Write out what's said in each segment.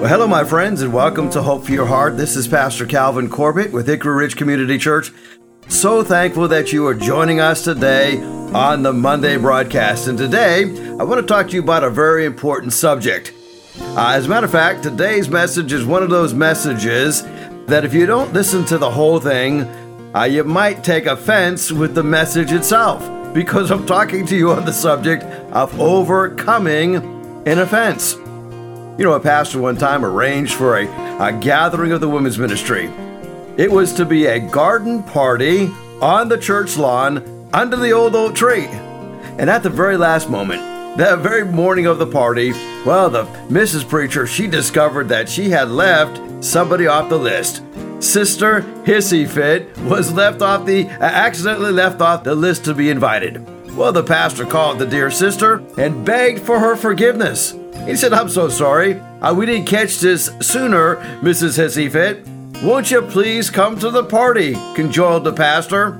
Well, hello, my friends, and welcome to Hope for Your Heart. This is Pastor Calvin Corbett with Hickory Ridge Community Church. So thankful that you are joining us today on the Monday broadcast. And today, I want to talk to you about a very important subject. Uh, as a matter of fact, today's message is one of those messages that if you don't listen to the whole thing, uh, you might take offense with the message itself because I'm talking to you on the subject of overcoming an offense. You know, a pastor one time arranged for a, a gathering of the women's ministry. It was to be a garden party on the church lawn under the old oak tree. And at the very last moment, that very morning of the party, well, the Mrs. Preacher, she discovered that she had left somebody off the list. Sister Hissy Fit was left off the, accidentally left off the list to be invited. Well, the pastor called the dear sister and begged for her forgiveness. He said, I'm so sorry. Uh, we didn't catch this sooner, Mrs. Hissyfit. Won't you please come to the party? conjoled the pastor.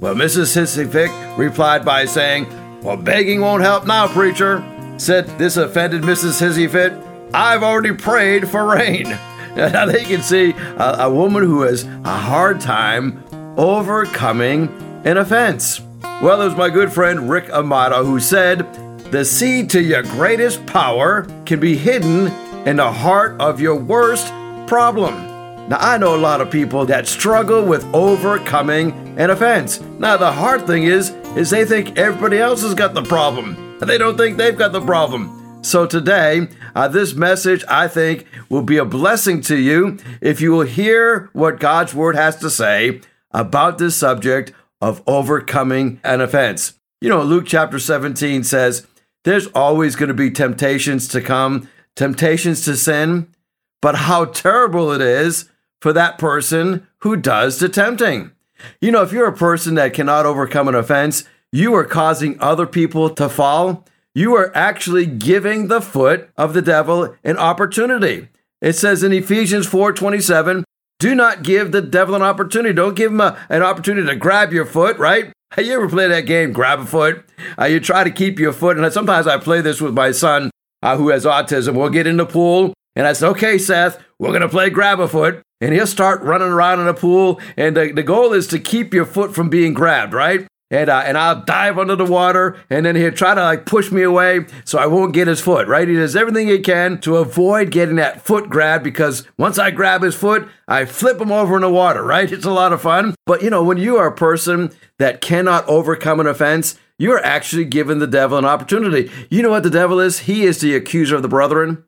Well, Mrs. Hissyfit replied by saying, Well, begging won't help now, preacher. Said this offended Mrs. Hissyfit. I've already prayed for rain. Now they can see a, a woman who has a hard time overcoming an offense. Well, was my good friend Rick Amato who said, the seed to your greatest power can be hidden in the heart of your worst problem. Now, I know a lot of people that struggle with overcoming an offense. Now, the hard thing is, is they think everybody else has got the problem. and They don't think they've got the problem. So today, uh, this message I think will be a blessing to you if you will hear what God's word has to say about this subject of overcoming an offense. You know, Luke chapter 17 says, there's always going to be temptations to come, temptations to sin, but how terrible it is for that person who does the tempting. You know, if you're a person that cannot overcome an offense, you are causing other people to fall. You are actually giving the foot of the devil an opportunity. It says in Ephesians 4:27, do not give the devil an opportunity. Don't give him a, an opportunity to grab your foot, right? You ever play that game, grab a foot? Uh, you try to keep your foot, and sometimes I play this with my son uh, who has autism. We'll get in the pool, and I say, okay, Seth, we're going to play grab a foot. And he'll start running around in the pool, and the, the goal is to keep your foot from being grabbed, right? And uh, and I'll dive under the water, and then he'll try to like push me away so I won't get his foot. Right? He does everything he can to avoid getting that foot grab because once I grab his foot, I flip him over in the water. Right? It's a lot of fun. But you know, when you are a person that cannot overcome an offense, you are actually giving the devil an opportunity. You know what the devil is? He is the accuser of the brethren.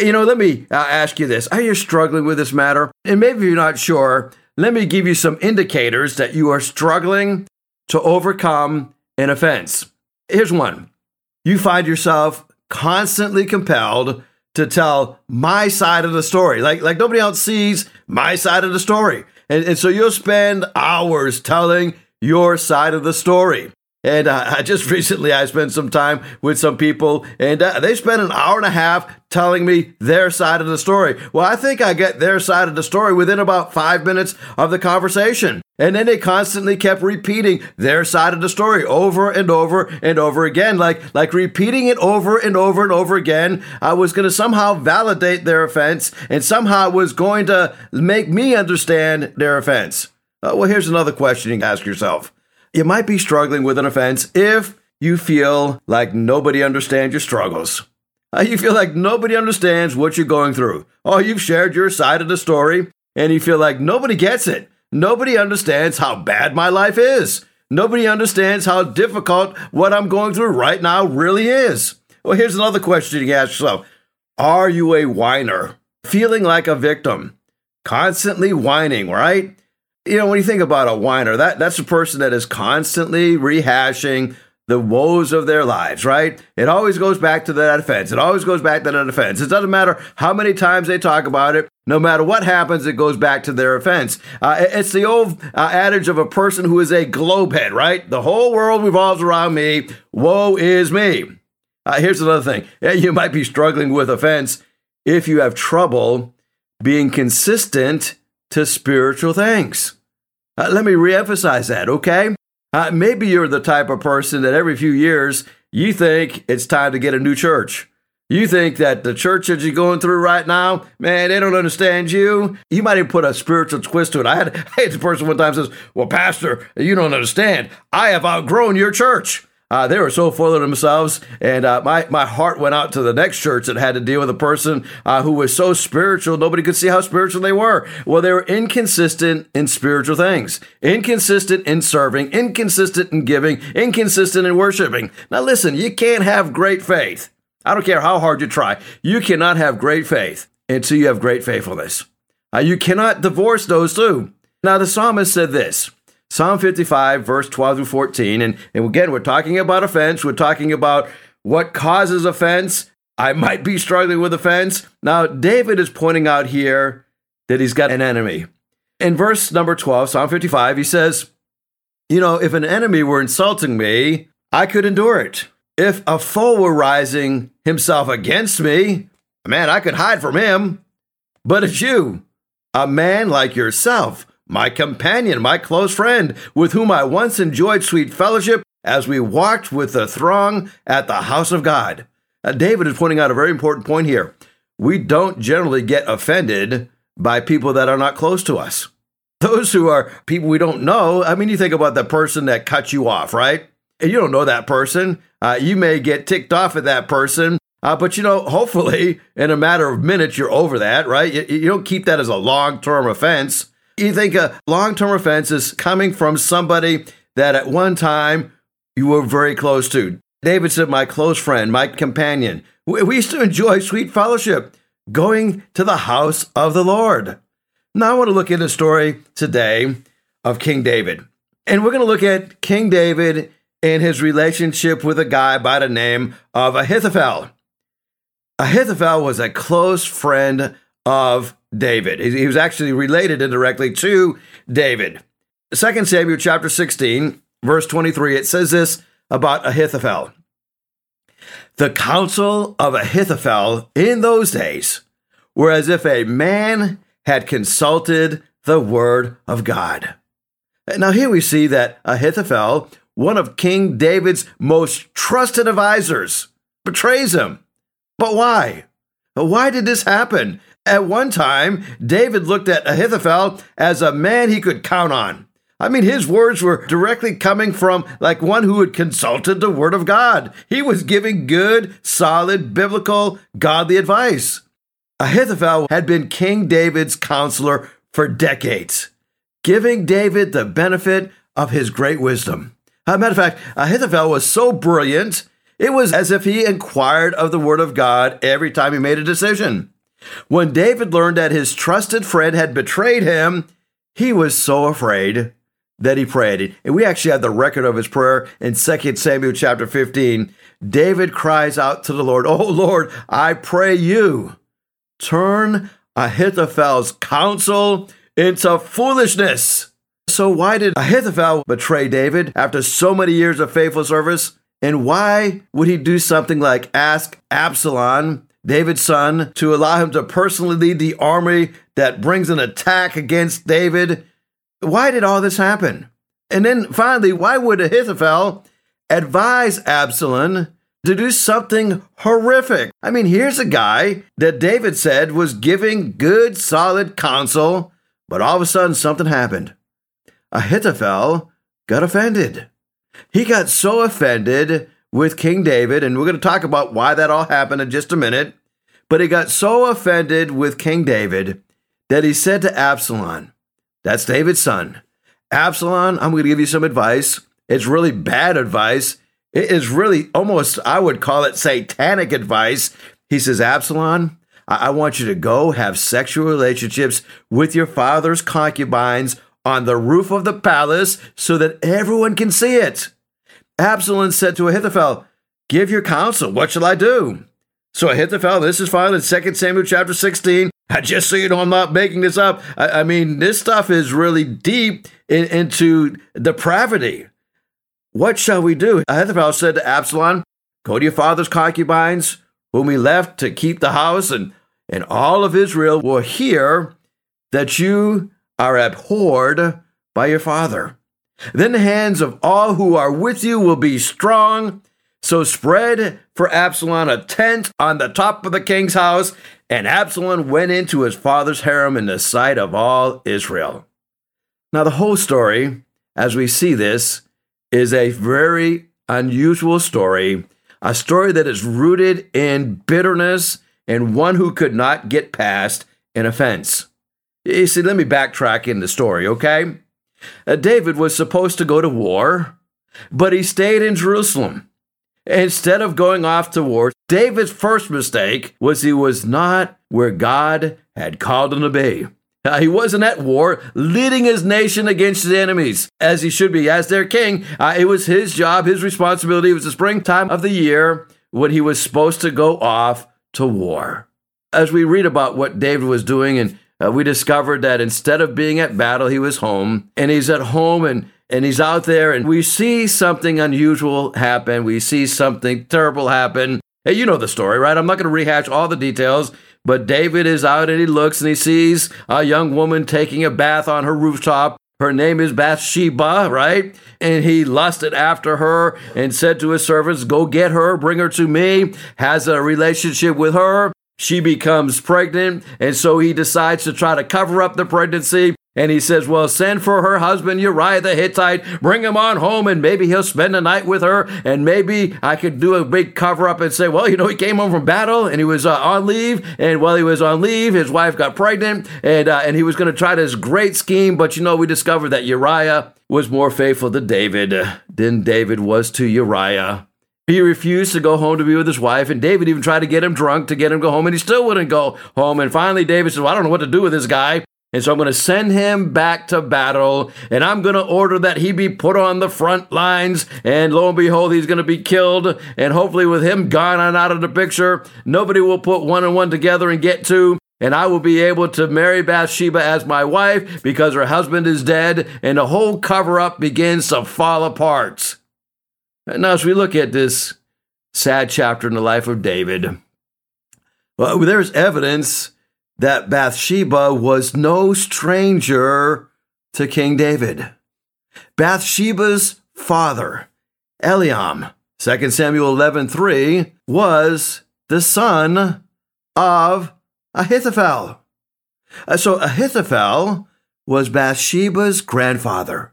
You know, let me uh, ask you this: Are you struggling with this matter? And maybe you're not sure. Let me give you some indicators that you are struggling to overcome an offense. Here's one you find yourself constantly compelled to tell my side of the story. Like, like nobody else sees my side of the story. And, and so you'll spend hours telling your side of the story. And uh, just recently, I spent some time with some people, and uh, they spent an hour and a half telling me their side of the story. Well, I think I get their side of the story within about five minutes of the conversation. And then they constantly kept repeating their side of the story over and over and over again, like, like repeating it over and over and over again. I was going to somehow validate their offense, and somehow was going to make me understand their offense. Uh, well, here's another question you can ask yourself you might be struggling with an offense if you feel like nobody understands your struggles. Uh, you feel like nobody understands what you're going through. Oh, you've shared your side of the story and you feel like nobody gets it. Nobody understands how bad my life is. Nobody understands how difficult what I'm going through right now really is. Well, here's another question you ask yourself Are you a whiner? Feeling like a victim? Constantly whining, right? You know, when you think about a whiner, that, that's a person that is constantly rehashing the woes of their lives, right? It always goes back to that offense. It always goes back to that offense. It doesn't matter how many times they talk about it. No matter what happens, it goes back to their offense. Uh, it's the old uh, adage of a person who is a globehead, right? The whole world revolves around me. Woe is me. Uh, here's another thing. You might be struggling with offense if you have trouble being consistent to spiritual things. Uh, let me reemphasize that, okay? Uh, maybe you're the type of person that every few years you think it's time to get a new church. You think that the church that you're going through right now, man, they don't understand you. You might even put a spiritual twist to it. I had, I had a person one time says, Well, Pastor, you don't understand. I have outgrown your church. Uh, they were so full of themselves, and uh, my my heart went out to the next church that had to deal with a person uh, who was so spiritual nobody could see how spiritual they were. Well, they were inconsistent in spiritual things, inconsistent in serving, inconsistent in giving, inconsistent in worshiping. Now, listen, you can't have great faith. I don't care how hard you try. You cannot have great faith until you have great faithfulness. Uh, you cannot divorce those two. Now, the psalmist said this. Psalm 55, verse 12 through 14. And, and again, we're talking about offense. We're talking about what causes offense. I might be struggling with offense. Now, David is pointing out here that he's got an enemy. In verse number 12, Psalm 55, he says, You know, if an enemy were insulting me, I could endure it. If a foe were rising himself against me, man, I could hide from him. But it's you, a man like yourself my companion, my close friend, with whom I once enjoyed sweet fellowship as we walked with the throng at the house of God. Uh, David is pointing out a very important point here. We don't generally get offended by people that are not close to us. Those who are people we don't know, I mean, you think about the person that cut you off, right? And you don't know that person. Uh, you may get ticked off at that person, uh, but you know, hopefully, in a matter of minutes, you're over that, right? You, you don't keep that as a long term offense. You think a long term offense is coming from somebody that at one time you were very close to. David said, My close friend, my companion. We used to enjoy sweet fellowship, going to the house of the Lord. Now, I want to look at a story today of King David. And we're going to look at King David and his relationship with a guy by the name of Ahithophel. Ahithophel was a close friend of David. He was actually related indirectly to David. 2 Samuel chapter 16, verse 23, it says this about Ahithophel. The counsel of Ahithophel in those days were as if a man had consulted the word of God. Now, here we see that Ahithophel, one of King David's most trusted advisors, betrays him. But why? Why did this happen? At one time, David looked at Ahithophel as a man he could count on. I mean, his words were directly coming from like one who had consulted the word of God. He was giving good, solid, biblical, godly advice. Ahithophel had been King David's counselor for decades, giving David the benefit of his great wisdom. As a matter of fact, Ahithophel was so brilliant, it was as if he inquired of the word of God every time he made a decision. When David learned that his trusted friend had betrayed him, he was so afraid that he prayed. And we actually have the record of his prayer in 2 Samuel chapter 15. David cries out to the Lord, Oh Lord, I pray you, turn Ahithophel's counsel into foolishness. So, why did Ahithophel betray David after so many years of faithful service? And why would he do something like ask Absalom David's son, to allow him to personally lead the army that brings an attack against David. Why did all this happen? And then finally, why would Ahithophel advise Absalom to do something horrific? I mean, here's a guy that David said was giving good, solid counsel, but all of a sudden something happened. Ahithophel got offended. He got so offended with King David, and we're going to talk about why that all happened in just a minute. But he got so offended with King David that he said to Absalom, that's David's son, Absalom, I'm going to give you some advice. It's really bad advice. It is really almost, I would call it satanic advice. He says, Absalom, I want you to go have sexual relationships with your father's concubines on the roof of the palace so that everyone can see it. Absalom said to Ahithophel, Give your counsel. What shall I do? So Ahithophel, this is found in 2 Samuel chapter 16. Just so you know, I'm not making this up. I, I mean, this stuff is really deep in, into depravity. What shall we do? Ahithophel said to Absalom, Go to your father's concubines, whom he left to keep the house, and, and all of Israel will hear that you are abhorred by your father. Then the hands of all who are with you will be strong, So spread for Absalom a tent on the top of the king's house, and Absalom went into his father's harem in the sight of all Israel. Now, the whole story, as we see this, is a very unusual story, a story that is rooted in bitterness and one who could not get past an offense. You see, let me backtrack in the story, okay? Uh, David was supposed to go to war, but he stayed in Jerusalem. Instead of going off to war, David's first mistake was he was not where God had called him to be. Uh, he wasn't at war, leading his nation against his enemies, as he should be as their king. Uh, it was his job, his responsibility. It was the springtime of the year when he was supposed to go off to war. As we read about what David was doing, and uh, we discovered that instead of being at battle, he was home, and he's at home and and he's out there, and we see something unusual happen. We see something terrible happen. Hey, you know the story, right? I'm not going to rehash all the details, but David is out and he looks and he sees a young woman taking a bath on her rooftop. Her name is Bathsheba, right? And he lusted after her and said to his servants, Go get her, bring her to me, has a relationship with her. She becomes pregnant, and so he decides to try to cover up the pregnancy. And he says, Well, send for her husband Uriah the Hittite, bring him on home, and maybe he'll spend the night with her. And maybe I could do a big cover up and say, Well, you know, he came home from battle and he was uh, on leave. And while he was on leave, his wife got pregnant, and, uh, and he was going to try this great scheme. But you know, we discovered that Uriah was more faithful to David than David was to Uriah. He refused to go home to be with his wife, and David even tried to get him drunk to get him to go home, and he still wouldn't go home. And finally, David said, well, I don't know what to do with this guy. And so I'm going to send him back to battle, and I'm going to order that he be put on the front lines. And lo and behold, he's going to be killed. And hopefully, with him gone and out of the picture, nobody will put one and one together and get two. And I will be able to marry Bathsheba as my wife because her husband is dead, and the whole cover up begins to fall apart. Now, as we look at this sad chapter in the life of David, well, there's evidence that Bathsheba was no stranger to King David. Bathsheba's father, Eliam, 2 Samuel 11:3, was the son of Ahithophel. Uh, so Ahithophel was Bathsheba's grandfather.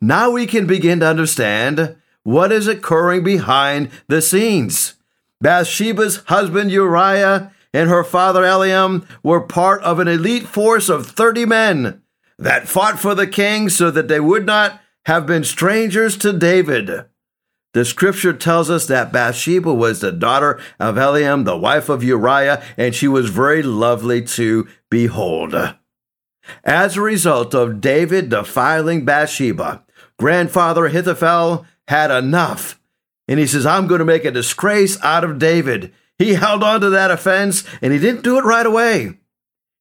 Now we can begin to understand what is occurring behind the scenes. Bathsheba's husband Uriah and her father Eliam were part of an elite force of 30 men that fought for the king so that they would not have been strangers to David. The scripture tells us that Bathsheba was the daughter of Eliam, the wife of Uriah, and she was very lovely to behold. As a result of David defiling Bathsheba, grandfather Ahithophel had enough. And he says, I'm going to make a disgrace out of David. He held on to that offense and he didn't do it right away.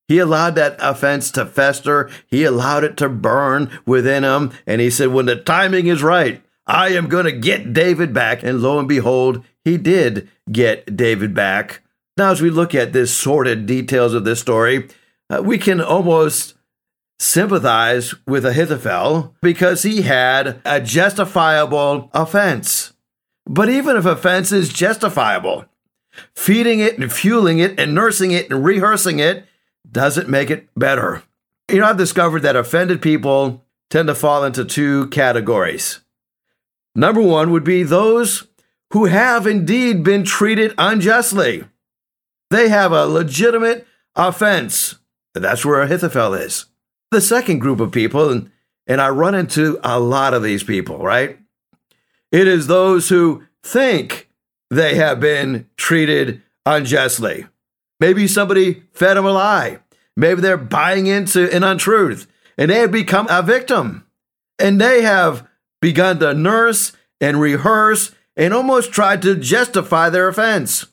He allowed that offense to fester. He allowed it to burn within him. And he said, When the timing is right, I am going to get David back. And lo and behold, he did get David back. Now, as we look at this sordid details of this story, uh, we can almost sympathize with Ahithophel because he had a justifiable offense. But even if offense is justifiable, Feeding it and fueling it and nursing it and rehearsing it doesn't make it better. You know, I've discovered that offended people tend to fall into two categories. Number one would be those who have indeed been treated unjustly. They have a legitimate offense. That's where Ahithophel is. The second group of people, and, and I run into a lot of these people, right? It is those who think they have been treated unjustly. Maybe somebody fed them a lie. Maybe they're buying into an untruth and they have become a victim. And they have begun to nurse and rehearse and almost try to justify their offense.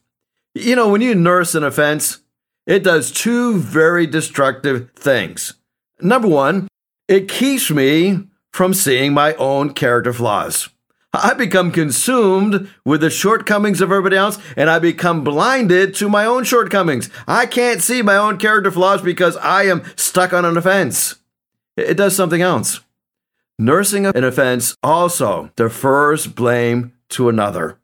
You know, when you nurse an offense, it does two very destructive things. Number one, it keeps me from seeing my own character flaws. I become consumed with the shortcomings of everybody else and I become blinded to my own shortcomings. I can't see my own character flaws because I am stuck on an offense. It does something else. Nursing an offense also defers blame to another.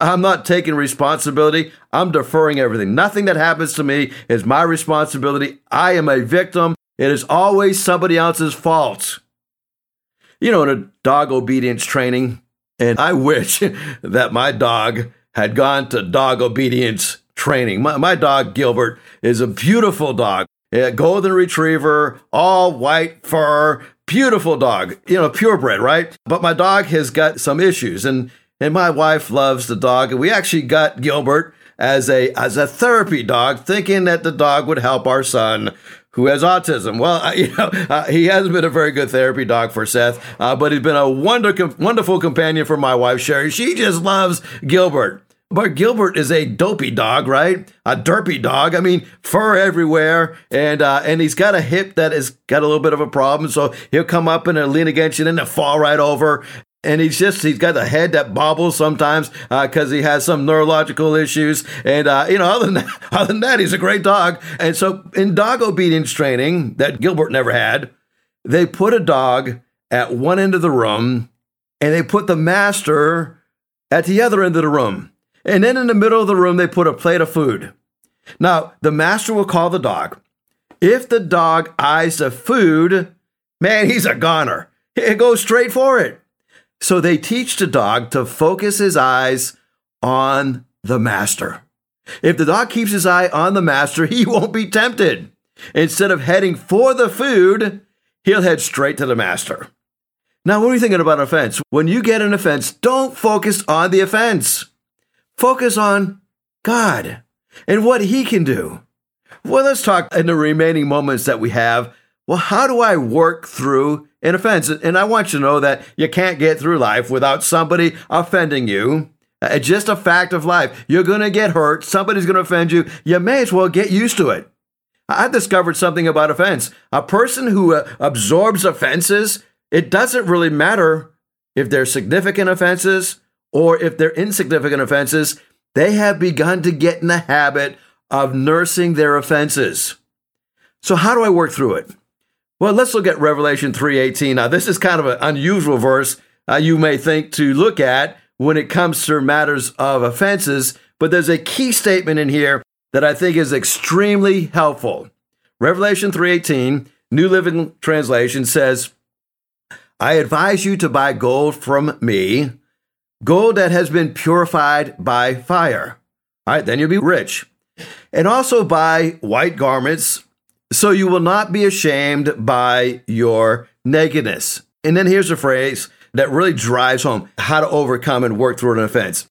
I'm not taking responsibility. I'm deferring everything. Nothing that happens to me is my responsibility. I am a victim. It is always somebody else's fault. You know, in a dog obedience training, and I wish that my dog had gone to dog obedience training. My, my dog, Gilbert, is a beautiful dog, a golden retriever, all white fur, beautiful dog, you know, purebred, right? But my dog has got some issues, and and my wife loves the dog, and we actually got Gilbert as a as a therapy dog, thinking that the dog would help our son who has autism. Well, you know, uh, he hasn't been a very good therapy dog for Seth, uh, but he's been a wonder, wonderful companion for my wife Sherry. She just loves Gilbert. But Gilbert is a dopey dog, right? A derpy dog. I mean, fur everywhere, and uh, and he's got a hip that has got a little bit of a problem. So he'll come up and lean against you, and then fall right over. And he's just, he's got a head that bobbles sometimes because uh, he has some neurological issues. And, uh, you know, other than, that, other than that, he's a great dog. And so in dog obedience training that Gilbert never had, they put a dog at one end of the room and they put the master at the other end of the room. And then in the middle of the room, they put a plate of food. Now, the master will call the dog. If the dog eyes the food, man, he's a goner. It goes straight for it. So they teach the dog to focus his eyes on the master. If the dog keeps his eye on the master, he won't be tempted. Instead of heading for the food, he'll head straight to the master. Now, what are you thinking about offense? When you get an offense, don't focus on the offense. Focus on God and what He can do. Well, let's talk in the remaining moments that we have. Well, how do I work through an offense. And I want you to know that you can't get through life without somebody offending you. It's just a fact of life. You're going to get hurt. Somebody's going to offend you. You may as well get used to it. I've discovered something about offense. A person who uh, absorbs offenses, it doesn't really matter if they're significant offenses or if they're insignificant offenses. They have begun to get in the habit of nursing their offenses. So, how do I work through it? Well, let's look at Revelation 3:18. Now, this is kind of an unusual verse uh, you may think to look at when it comes to matters of offenses, but there's a key statement in here that I think is extremely helpful. Revelation 3:18, New Living Translation says, "I advise you to buy gold from me, gold that has been purified by fire. All right, then you'll be rich. And also buy white garments so you will not be ashamed by your nakedness. And then here's a phrase that really drives home how to overcome and work through an offense.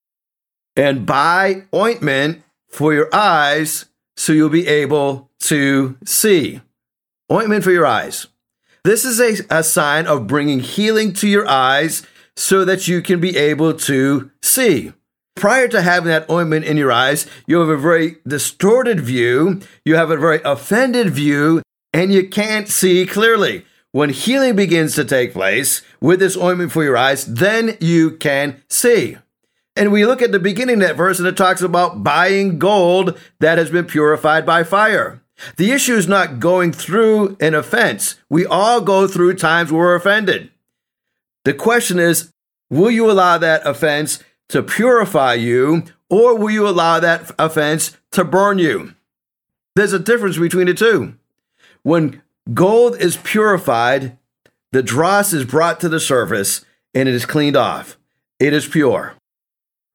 And buy ointment for your eyes so you'll be able to see. Ointment for your eyes. This is a, a sign of bringing healing to your eyes so that you can be able to see. Prior to having that ointment in your eyes, you have a very distorted view, you have a very offended view, and you can't see clearly. When healing begins to take place with this ointment for your eyes, then you can see. And we look at the beginning of that verse, and it talks about buying gold that has been purified by fire. The issue is not going through an offense. We all go through times where we're offended. The question is, will you allow that offense to purify you, or will you allow that offense to burn you? There's a difference between the two. When gold is purified, the dross is brought to the surface and it is cleaned off. It is pure.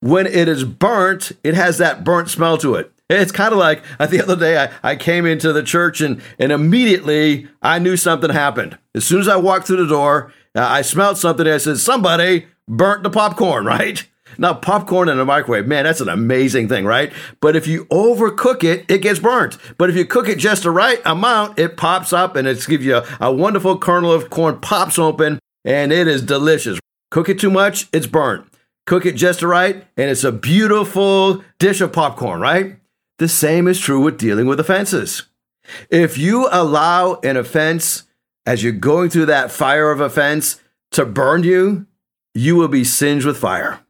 When it is burnt, it has that burnt smell to it. It's kind of like the other day I, I came into the church and, and immediately I knew something happened. As soon as I walked through the door, I smelled something. I said, Somebody burnt the popcorn, right? Now, popcorn in a microwave, man, that's an amazing thing, right? But if you overcook it, it gets burnt. But if you cook it just the right amount, it pops up and it gives you a, a wonderful kernel of corn pops open and it is delicious. Cook it too much, it's burnt. Cook it just the right, and it's a beautiful dish of popcorn, right? The same is true with dealing with offenses. If you allow an offense as you're going through that fire of offense to burn you, you will be singed with fire.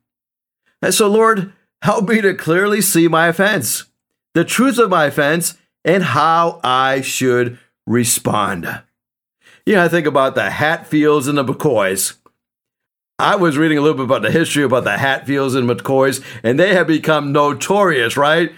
And so, Lord, help me to clearly see my offense, the truth of my offense, and how I should respond. You know, I think about the Hatfields and the McCoys. I was reading a little bit about the history about the Hatfields and McCoys, and they have become notorious, right?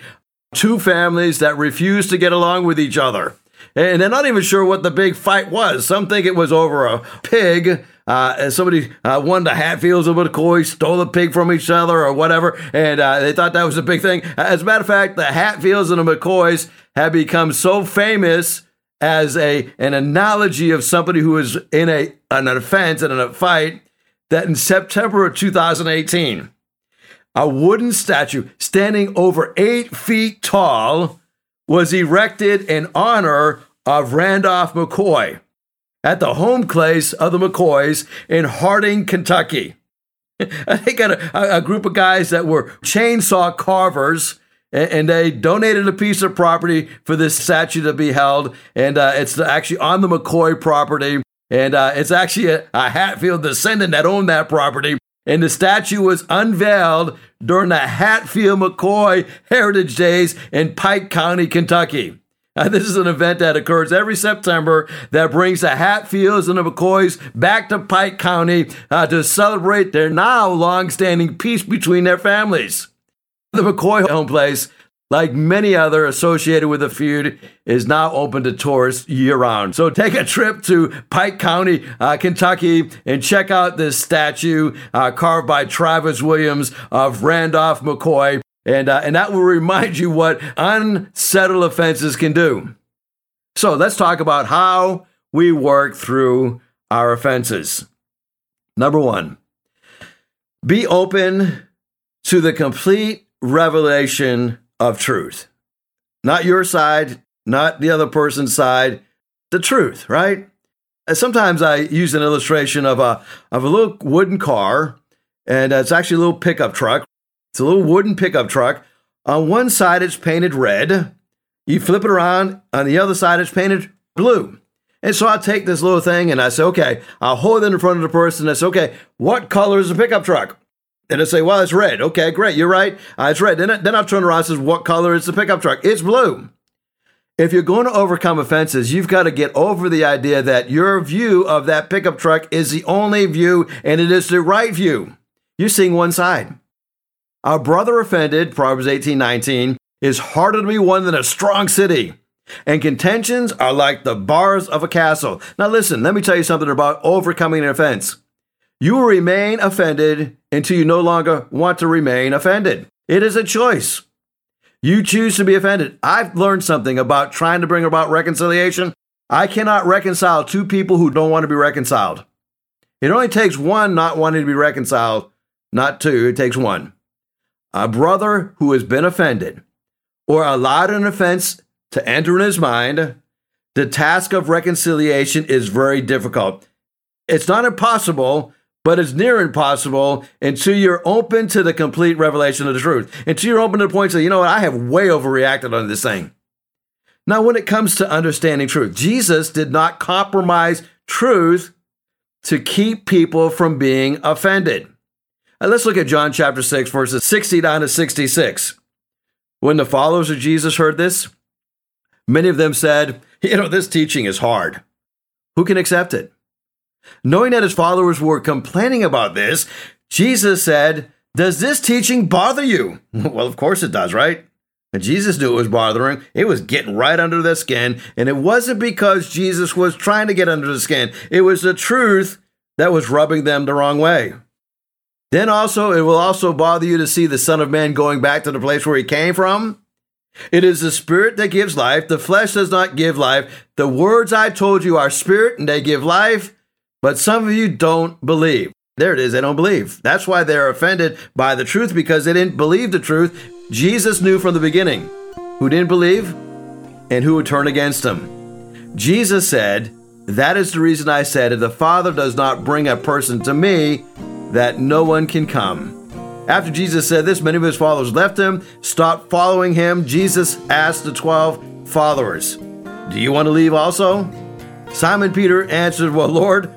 Two families that refuse to get along with each other. And they're not even sure what the big fight was. Some think it was over a pig. Uh, somebody, uh, of the Hatfields and the McCoys stole a pig from each other or whatever, and uh, they thought that was a big thing. As a matter of fact, the Hatfields and the McCoys have become so famous as a an analogy of somebody who is in a an offense and in a fight that in September of 2018, a wooden statue standing over eight feet tall was erected in honor of Randolph McCoy at the home place of the McCoys in Harding, Kentucky. they got a, a, group of guys that were chainsaw carvers, and, they donated a piece of property for this statue to be held. And uh, it's actually on the McCoy property. And uh, it's actually a, a Hatfield descendant that owned that property. And the statue was unveiled during the Hatfield McCoy Heritage Days in Pike County, Kentucky. Uh, this is an event that occurs every September that brings the Hatfields and the McCoys back to Pike County uh, to celebrate their now long-standing peace between their families. The McCoy home place like many other associated with the feud, is now open to tourists year round. So take a trip to Pike County, uh, Kentucky, and check out this statue uh, carved by Travis Williams of Randolph McCoy. And, uh, and that will remind you what unsettled offenses can do. So let's talk about how we work through our offenses. Number one, be open to the complete revelation of truth. Not your side, not the other person's side, the truth, right? Sometimes I use an illustration of a of a little wooden car, and it's actually a little pickup truck. It's a little wooden pickup truck. On one side, it's painted red. You flip it around. On the other side, it's painted blue. And so I take this little thing and I say, okay, I'll hold it in front of the person. I say, okay, what color is the pickup truck? And I say, well, it's red. Okay, great. You're right. Uh, it's red. Then, I, then I'll turn around and says, what color is the pickup truck? It's blue. If you're going to overcome offenses, you've got to get over the idea that your view of that pickup truck is the only view and it is the right view. You're seeing one side. Our brother offended, Proverbs 18 19, is harder to be won than a strong city. And contentions are like the bars of a castle. Now, listen, let me tell you something about overcoming an offense. You will remain offended until you no longer want to remain offended. It is a choice. You choose to be offended. I've learned something about trying to bring about reconciliation. I cannot reconcile two people who don't want to be reconciled. It only takes one not wanting to be reconciled, not two, it takes one. A brother who has been offended or allowed an offense to enter in his mind, the task of reconciliation is very difficult. It's not impossible, but it's near impossible until you're open to the complete revelation of the truth. Until you're open to the point to, you know what, I have way overreacted on this thing. Now, when it comes to understanding truth, Jesus did not compromise truth to keep people from being offended. Now, let's look at John chapter 6, verses 69 to 66. When the followers of Jesus heard this, many of them said, You know, this teaching is hard. Who can accept it? Knowing that his followers were complaining about this, Jesus said, Does this teaching bother you? well, of course it does, right? And Jesus knew it was bothering. It was getting right under their skin. And it wasn't because Jesus was trying to get under the skin, it was the truth that was rubbing them the wrong way. Then also, it will also bother you to see the Son of Man going back to the place where he came from. It is the spirit that gives life. The flesh does not give life. The words I told you are spirit and they give life. But some of you don't believe. There it is, they don't believe. That's why they're offended by the truth because they didn't believe the truth. Jesus knew from the beginning who didn't believe and who would turn against him. Jesus said, That is the reason I said, if the Father does not bring a person to me, that no one can come. After Jesus said this, many of his followers left him, stopped following him. Jesus asked the 12 followers, Do you want to leave also? Simon Peter answered, Well, Lord,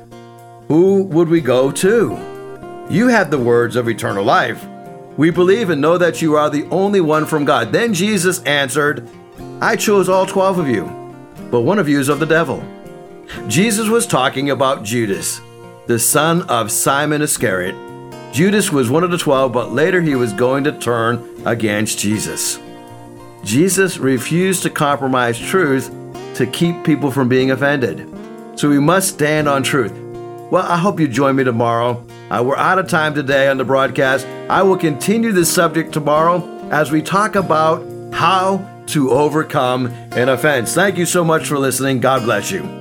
who would we go to? You have the words of eternal life. We believe and know that you are the only one from God. Then Jesus answered, I chose all 12 of you, but one of you is of the devil. Jesus was talking about Judas. The son of Simon Iscariot. Judas was one of the twelve, but later he was going to turn against Jesus. Jesus refused to compromise truth to keep people from being offended. So we must stand on truth. Well, I hope you join me tomorrow. Uh, we're out of time today on the broadcast. I will continue this subject tomorrow as we talk about how to overcome an offense. Thank you so much for listening. God bless you.